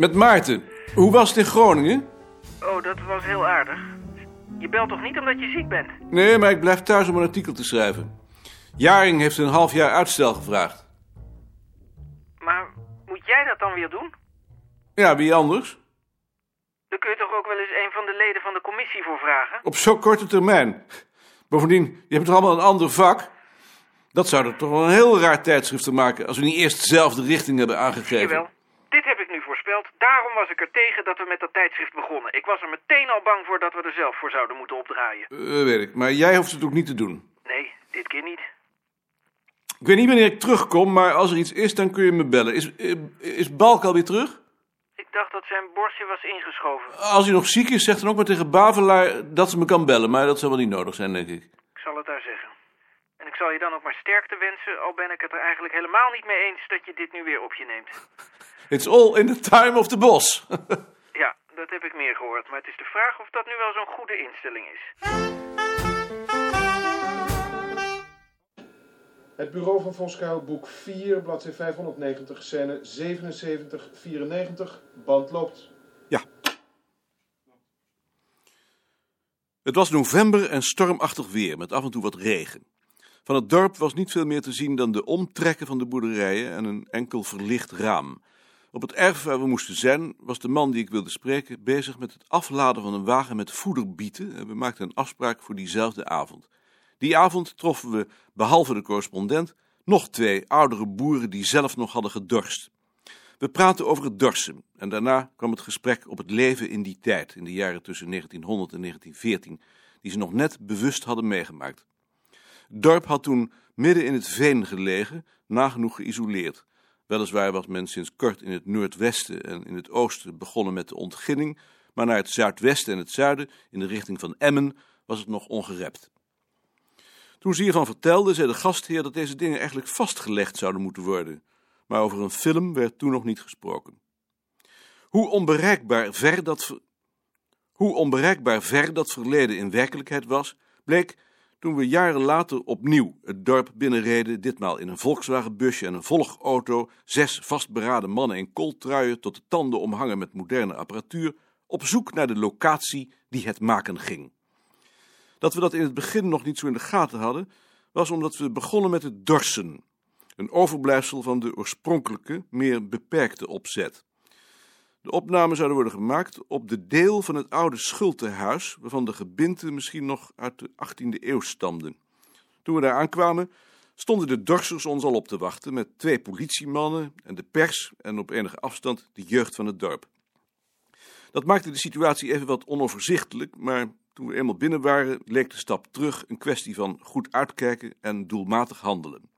Met Maarten. Hoe was het in Groningen? Oh, dat was heel aardig. Je belt toch niet omdat je ziek bent? Nee, maar ik blijf thuis om een artikel te schrijven. Jaring heeft een half jaar uitstel gevraagd. Maar moet jij dat dan weer doen? Ja, wie anders? Dan kun je toch ook wel eens een van de leden van de commissie voor vragen? Op zo'n korte termijn. Bovendien, je hebt toch allemaal een ander vak? Dat zou er toch wel een heel raar tijdschrift te maken... als we niet eerst dezelfde richting hebben aangegeven. Jawel. Dit heb ik nu voorspeld. Daarom was ik er tegen dat we met dat tijdschrift begonnen. Ik was er meteen al bang voor dat we er zelf voor zouden moeten opdraaien. Uh, weet ik, maar jij hoeft het ook niet te doen. Nee, dit keer niet. Ik weet niet wanneer ik terugkom, maar als er iets is, dan kun je me bellen. Is, eh, is Balk alweer terug? Ik dacht dat zijn borstje was ingeschoven. Als hij nog ziek is, zeg dan ook maar tegen Bavelaar dat ze me kan bellen. Maar dat zal wel niet nodig zijn, denk ik. Ik zal het daar zeggen. Zal je dan ook maar sterkte wensen, al ben ik het er eigenlijk helemaal niet mee eens dat je dit nu weer op je neemt. It's all in the time of the boss. ja, dat heb ik meer gehoord. Maar het is de vraag of dat nu wel zo'n goede instelling is. Het bureau van Voskuil, boek 4, bladzijde 590, scène 77, 94. Band loopt. Ja. Het was november en stormachtig weer, met af en toe wat regen. Van het dorp was niet veel meer te zien dan de omtrekken van de boerderijen en een enkel verlicht raam. Op het erf waar we moesten zijn, was de man die ik wilde spreken bezig met het afladen van een wagen met voederbieten en we maakten een afspraak voor diezelfde avond. Die avond troffen we, behalve de correspondent, nog twee oudere boeren die zelf nog hadden gedorst. We praten over het dorsen en daarna kwam het gesprek op het leven in die tijd, in de jaren tussen 1900 en 1914, die ze nog net bewust hadden meegemaakt. Dorp had toen midden in het veen gelegen, nagenoeg geïsoleerd. Weliswaar was men sinds kort in het noordwesten en in het oosten begonnen met de ontginning, maar naar het zuidwesten en het zuiden, in de richting van Emmen, was het nog ongerept. Toen ze hiervan vertelde, zei de gastheer dat deze dingen eigenlijk vastgelegd zouden moeten worden. Maar over een film werd toen nog niet gesproken. Hoe onbereikbaar ver dat, Hoe onbereikbaar ver dat verleden in werkelijkheid was, bleek toen we jaren later opnieuw het dorp binnenreden, ditmaal in een Volkswagenbusje en een volgauto, zes vastberaden mannen in kooltruien tot de tanden omhangen met moderne apparatuur, op zoek naar de locatie die het maken ging. Dat we dat in het begin nog niet zo in de gaten hadden, was omdat we begonnen met het dorsen, een overblijfsel van de oorspronkelijke, meer beperkte opzet. De opnamen zouden worden gemaakt op de deel van het oude schultehuis, waarvan de gebinten misschien nog uit de 18e eeuw stamden. Toen we daar aankwamen, stonden de dorsers ons al op te wachten met twee politiemannen en de pers en op enige afstand de jeugd van het dorp. Dat maakte de situatie even wat onoverzichtelijk, maar toen we eenmaal binnen waren, leek de stap terug een kwestie van goed uitkijken en doelmatig handelen.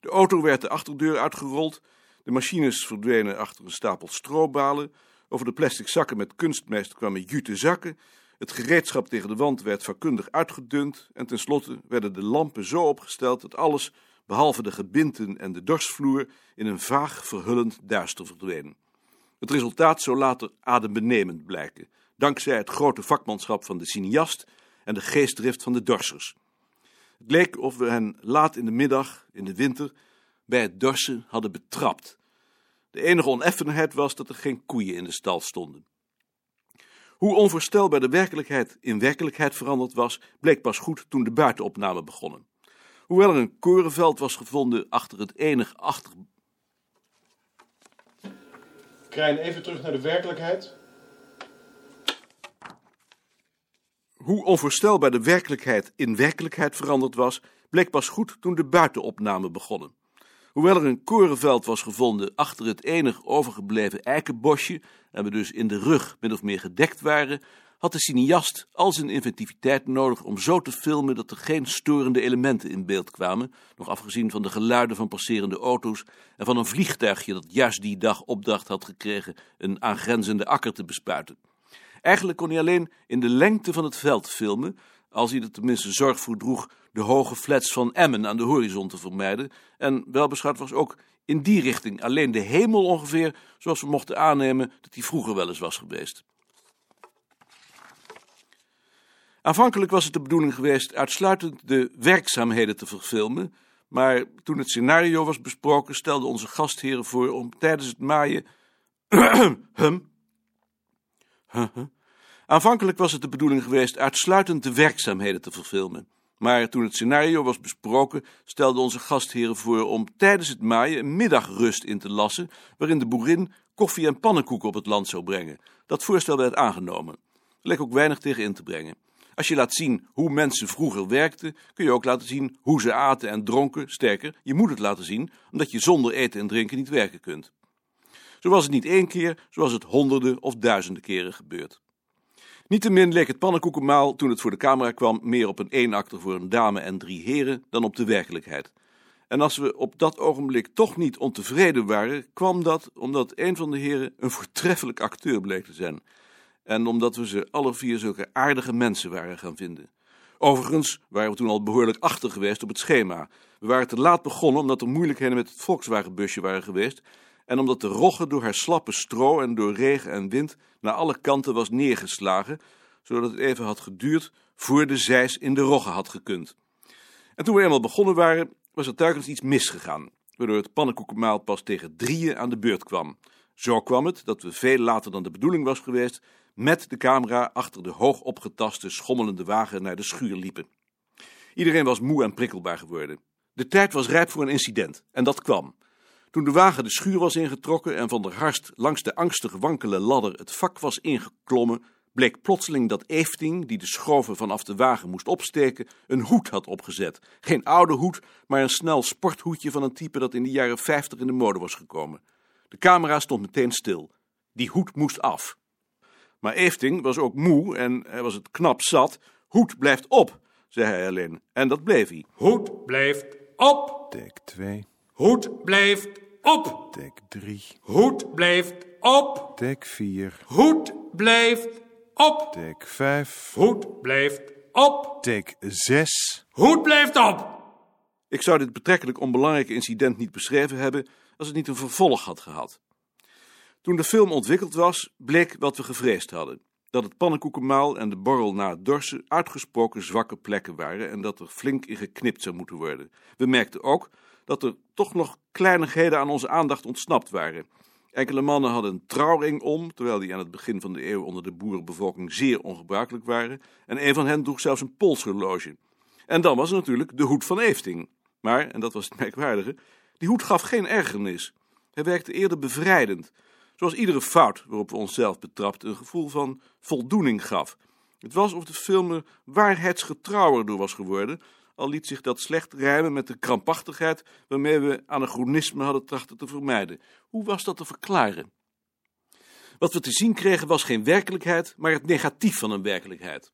De auto werd de achterdeur uitgerold, de machines verdwenen achter een stapel strobalen, over de plastic zakken met kunstmest kwamen jute zakken, het gereedschap tegen de wand werd vakkundig uitgedund en tenslotte werden de lampen zo opgesteld dat alles, behalve de gebinten en de dorsvloer, in een vaag verhullend duister verdween. Het resultaat zou later adembenemend blijken dankzij het grote vakmanschap van de cineast en de geestdrift van de dorsers. Het leek of we hen laat in de middag, in de winter, bij het dorsen hadden betrapt. De enige oneffenheid was dat er geen koeien in de stal stonden. Hoe onvoorstelbaar de werkelijkheid in werkelijkheid veranderd was, bleek pas goed toen de buitenopname begonnen. Hoewel er een korenveld was gevonden achter het enig achter... Krijn, even terug naar de werkelijkheid. Hoe onvoorstelbaar de werkelijkheid in werkelijkheid veranderd was, bleek pas goed toen de buitenopname begonnen. Hoewel er een korenveld was gevonden achter het enig overgebleven eikenbosje en we dus in de rug min of meer gedekt waren, had de cineast al zijn inventiviteit nodig om zo te filmen dat er geen storende elementen in beeld kwamen, nog afgezien van de geluiden van passerende auto's en van een vliegtuigje dat juist die dag opdracht had gekregen een aangrenzende akker te bespuiten. Eigenlijk kon hij alleen in de lengte van het veld filmen, als hij er tenminste zorg voor droeg de hoge flats van Emmen aan de horizon te vermijden. En welbeschouwd was ook in die richting alleen de hemel ongeveer zoals we mochten aannemen dat hij vroeger wel eens was geweest. Aanvankelijk was het de bedoeling geweest uitsluitend de werkzaamheden te verfilmen, maar toen het scenario was besproken stelde onze gastheren voor om tijdens het maaien hum. Aanvankelijk was het de bedoeling geweest uitsluitend de werkzaamheden te verfilmen. Maar toen het scenario was besproken, stelden onze gastheren voor om tijdens het maaien een middagrust in te lassen, waarin de boerin koffie en pannenkoeken op het land zou brengen. Dat voorstel werd aangenomen. Er leek ook weinig tegen in te brengen. Als je laat zien hoe mensen vroeger werkten, kun je ook laten zien hoe ze aten en dronken. Sterker, je moet het laten zien, omdat je zonder eten en drinken niet werken kunt. Zo was het niet één keer, zoals het honderden of duizenden keren gebeurt. Niettemin leek het pannenkoekenmaal, toen het voor de camera kwam, meer op een eenakter voor een dame en drie heren dan op de werkelijkheid. En als we op dat ogenblik toch niet ontevreden waren, kwam dat omdat een van de heren een voortreffelijk acteur bleek te zijn. En omdat we ze alle vier zulke aardige mensen waren gaan vinden. Overigens waren we toen al behoorlijk achter geweest op het schema. We waren te laat begonnen omdat er moeilijkheden met het Volkswagenbusje waren geweest en omdat de rogge door haar slappe stro en door regen en wind naar alle kanten was neergeslagen, zodat het even had geduurd voor de zeis in de rogge had gekund. En toen we eenmaal begonnen waren, was er telkens iets misgegaan, waardoor het pannenkoekenmaal pas tegen drieën aan de beurt kwam. Zo kwam het dat we veel later dan de bedoeling was geweest, met de camera achter de hoog opgetaste, schommelende wagen naar de schuur liepen. Iedereen was moe en prikkelbaar geworden. De tijd was rijp voor een incident, en dat kwam. Toen de wagen de schuur was ingetrokken en Van der Harst langs de angstig wankele ladder het vak was ingeklommen, bleek plotseling dat Efting, die de schroven vanaf de wagen moest opsteken, een hoed had opgezet. Geen oude hoed, maar een snel sporthoedje van een type dat in de jaren 50 in de mode was gekomen. De camera stond meteen stil. Die hoed moest af. Maar Efting was ook moe en hij was het knap zat. Hoed blijft op, zei hij alleen. En dat bleef hij. Hoed blijft op. Take 2, Hoed blijft op. take 3, Hoed blijft op. take 4, Hoed blijft op. take 5, Hoed blijft op. take 6. Hoed blijft op. Ik zou dit betrekkelijk onbelangrijke incident niet beschreven hebben als het niet een vervolg had gehad. Toen de film ontwikkeld was, bleek wat we gevreesd hadden. Dat het pannenkoekenmaal en de borrel na het dorsen uitgesproken zwakke plekken waren en dat er flink in geknipt zou moeten worden. We merkten ook dat er toch nog kleinigheden aan onze aandacht ontsnapt waren. Enkele mannen hadden een trouwring om, terwijl die aan het begin van de eeuw onder de boerenbevolking zeer ongebruikelijk waren, en een van hen droeg zelfs een polshorloge. En dan was er natuurlijk de hoed van Efting. Maar, en dat was het merkwaardige, die hoed gaf geen ergernis. Hij werkte eerder bevrijdend, zoals iedere fout waarop we onszelf betrapten een gevoel van voldoening gaf. Het was of de film er waarheidsgetrouwer door was geworden, al liet zich dat slecht rijmen met de krampachtigheid waarmee we anachronisme hadden trachten te vermijden. Hoe was dat te verklaren? Wat we te zien kregen was geen werkelijkheid, maar het negatief van een werkelijkheid.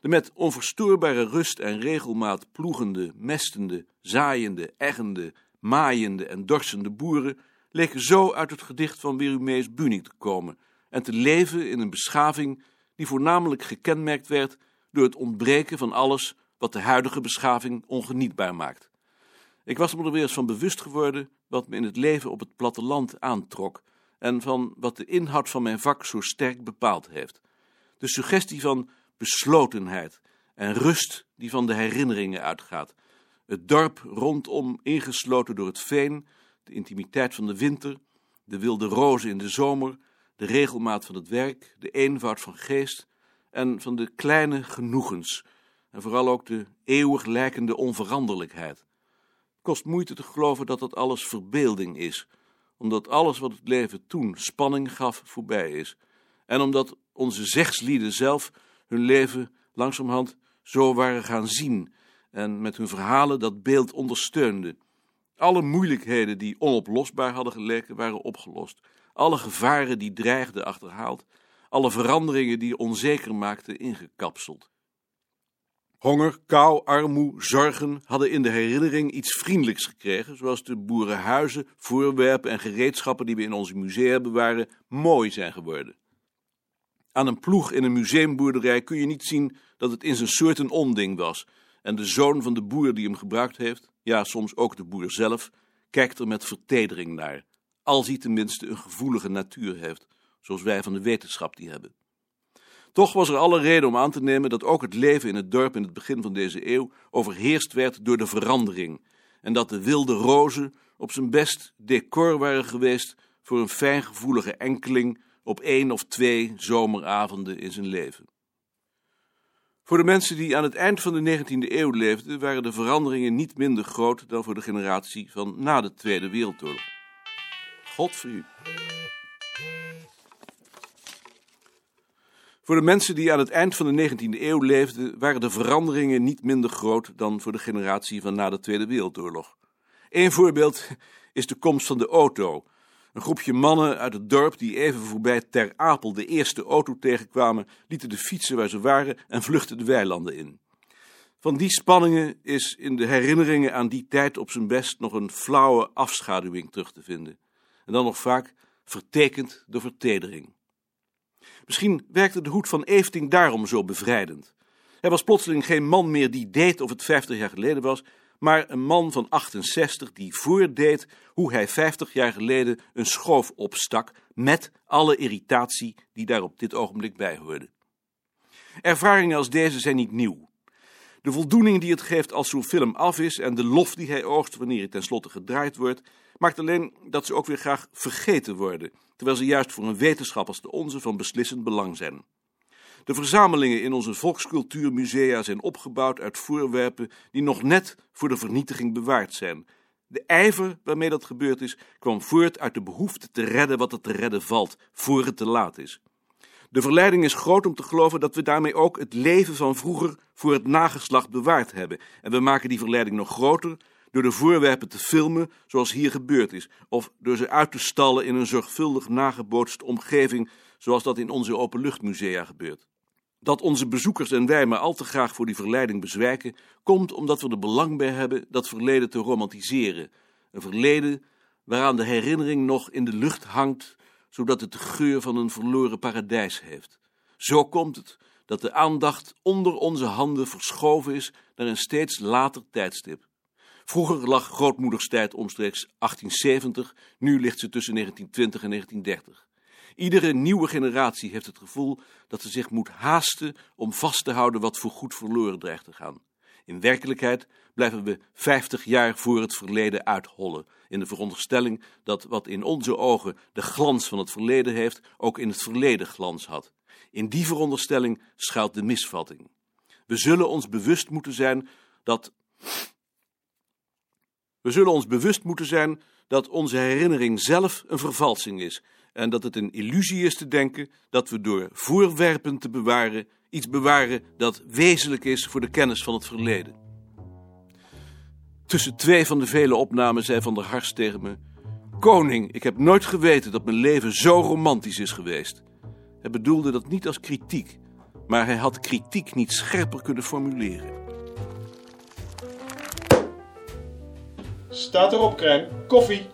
De met onverstoorbare rust en regelmaat ploegende, mestende, zaaiende, eggende, maaiende en dorsende boeren leken zo uit het gedicht van Werumeus Buning te komen en te leven in een beschaving die voornamelijk gekenmerkt werd door het ontbreken van alles wat de huidige beschaving ongenietbaar maakt. Ik was me er weer eens van bewust geworden wat me in het leven op het platteland aantrok en van wat de inhoud van mijn vak zo sterk bepaald heeft. De suggestie van beslotenheid en rust die van de herinneringen uitgaat. Het dorp rondom ingesloten door het veen, de intimiteit van de winter, de wilde rozen in de zomer, de regelmaat van het werk, de eenvoud van geest en van de kleine genoegens en vooral ook de eeuwig lijkende onveranderlijkheid. Kost moeite te geloven dat dat alles verbeelding is, omdat alles wat het leven toen spanning gaf voorbij is en omdat onze zegslieden zelf hun leven langzamerhand zo waren gaan zien en met hun verhalen dat beeld ondersteunden. Alle moeilijkheden die onoplosbaar hadden geleken, waren opgelost. Alle gevaren die dreigden achterhaald. Alle veranderingen die onzeker maakten ingekapseld. Honger, kou, armoe, zorgen hadden in de herinnering iets vriendelijks gekregen, zoals de boerenhuizen, voorwerpen en gereedschappen die we in onze musea bewaren, mooi zijn geworden. Aan een ploeg in een museumboerderij kun je niet zien dat het in zijn soort een onding was, en de zoon van de boer die hem gebruikt heeft, ja, soms ook de boer zelf, kijkt er met vertedering naar, als hij tenminste een gevoelige natuur heeft, zoals wij van de wetenschap die hebben. Toch was er alle reden om aan te nemen dat ook het leven in het dorp in het begin van deze eeuw overheerst werd door de verandering, en dat de wilde rozen op zijn best decor waren geweest voor een fijngevoelige enkeling op één of twee zomeravonden in zijn leven. Voor de mensen die aan het eind van de 19e eeuw leefden, waren de veranderingen niet minder groot dan voor de generatie van na de Tweede Wereldoorlog. God voor de mensen die aan het eind van de 19e eeuw leefden, waren de veranderingen niet minder groot dan voor de generatie van na de Tweede Wereldoorlog. Eén voorbeeld is de komst van de auto. Een groepje mannen uit het dorp die even voorbij Ter Apel de eerste auto tegenkwamen, lieten de fietsen waar ze waren en vluchtten de weilanden in. Van die spanningen is in de herinneringen aan die tijd op zijn best nog een flauwe afschaduwing terug te vinden. En dan nog vaak vertekend door vertedering. Misschien werkte de hoed van Efting daarom zo bevrijdend. Hij was plotseling geen man meer die deed of het vijftig jaar geleden was, maar een man van 68 die voordeed hoe hij 50 jaar geleden een schoof opstak met alle irritatie die daar op dit ogenblik bij hoorde. Ervaringen als deze zijn niet nieuw. De voldoening die het geeft als zo'n film af is en de lof die hij oogst wanneer hij tenslotte gedraaid wordt, maakt alleen dat ze ook weer graag vergeten worden, terwijl ze juist voor een wetenschap als de onze van beslissend belang zijn. De verzamelingen in onze volkscultuurmusea zijn opgebouwd uit voorwerpen die nog net voor de vernietiging bewaard zijn. De ijver waarmee dat gebeurd is, kwam voort uit de behoefte te redden wat er te redden valt, voor het te laat is. De verleiding is groot om te geloven dat we daarmee ook het leven van vroeger voor het nageslacht bewaard hebben. En we maken die verleiding nog groter door de voorwerpen te filmen zoals hier gebeurd is, of door ze uit te stallen in een zorgvuldig nagebootste omgeving zoals dat in onze openluchtmusea gebeurt. Dat onze bezoekers en wij maar al te graag voor die verleiding bezwijken, komt omdat we er belang bij hebben dat verleden te romantiseren. Een verleden waaraan de herinnering nog in de lucht hangt, zodat het de geur van een verloren paradijs heeft. Zo komt het dat de aandacht onder onze handen verschoven is naar een steeds later tijdstip. Vroeger lag grootmoeders tijd omstreeks 1870, nu ligt ze tussen 1920 en 1930. Iedere nieuwe generatie heeft het gevoel dat ze zich moet haasten om vast te houden wat voor goed verloren dreigt te gaan. In werkelijkheid blijven we 50 jaar voor het verleden uithollen, in de veronderstelling dat wat in onze ogen de glans van het verleden heeft, ook in het verleden glans had. In die veronderstelling schuilt de misvatting. We zullen ons bewust moeten zijn dat. We zullen ons bewust moeten zijn dat onze herinnering zelf een vervalsing is en dat het een illusie is te denken dat we door voorwerpen te bewaren iets bewaren dat wezenlijk is voor de kennis van het verleden. Tussen twee van de vele opnamen zei Van der Harst tegen me: Koning, ik heb nooit geweten dat mijn leven zo romantisch is geweest. Hij bedoelde dat niet als kritiek, maar hij had kritiek niet scherper kunnen formuleren. Staat erop, Krijn. Koffie.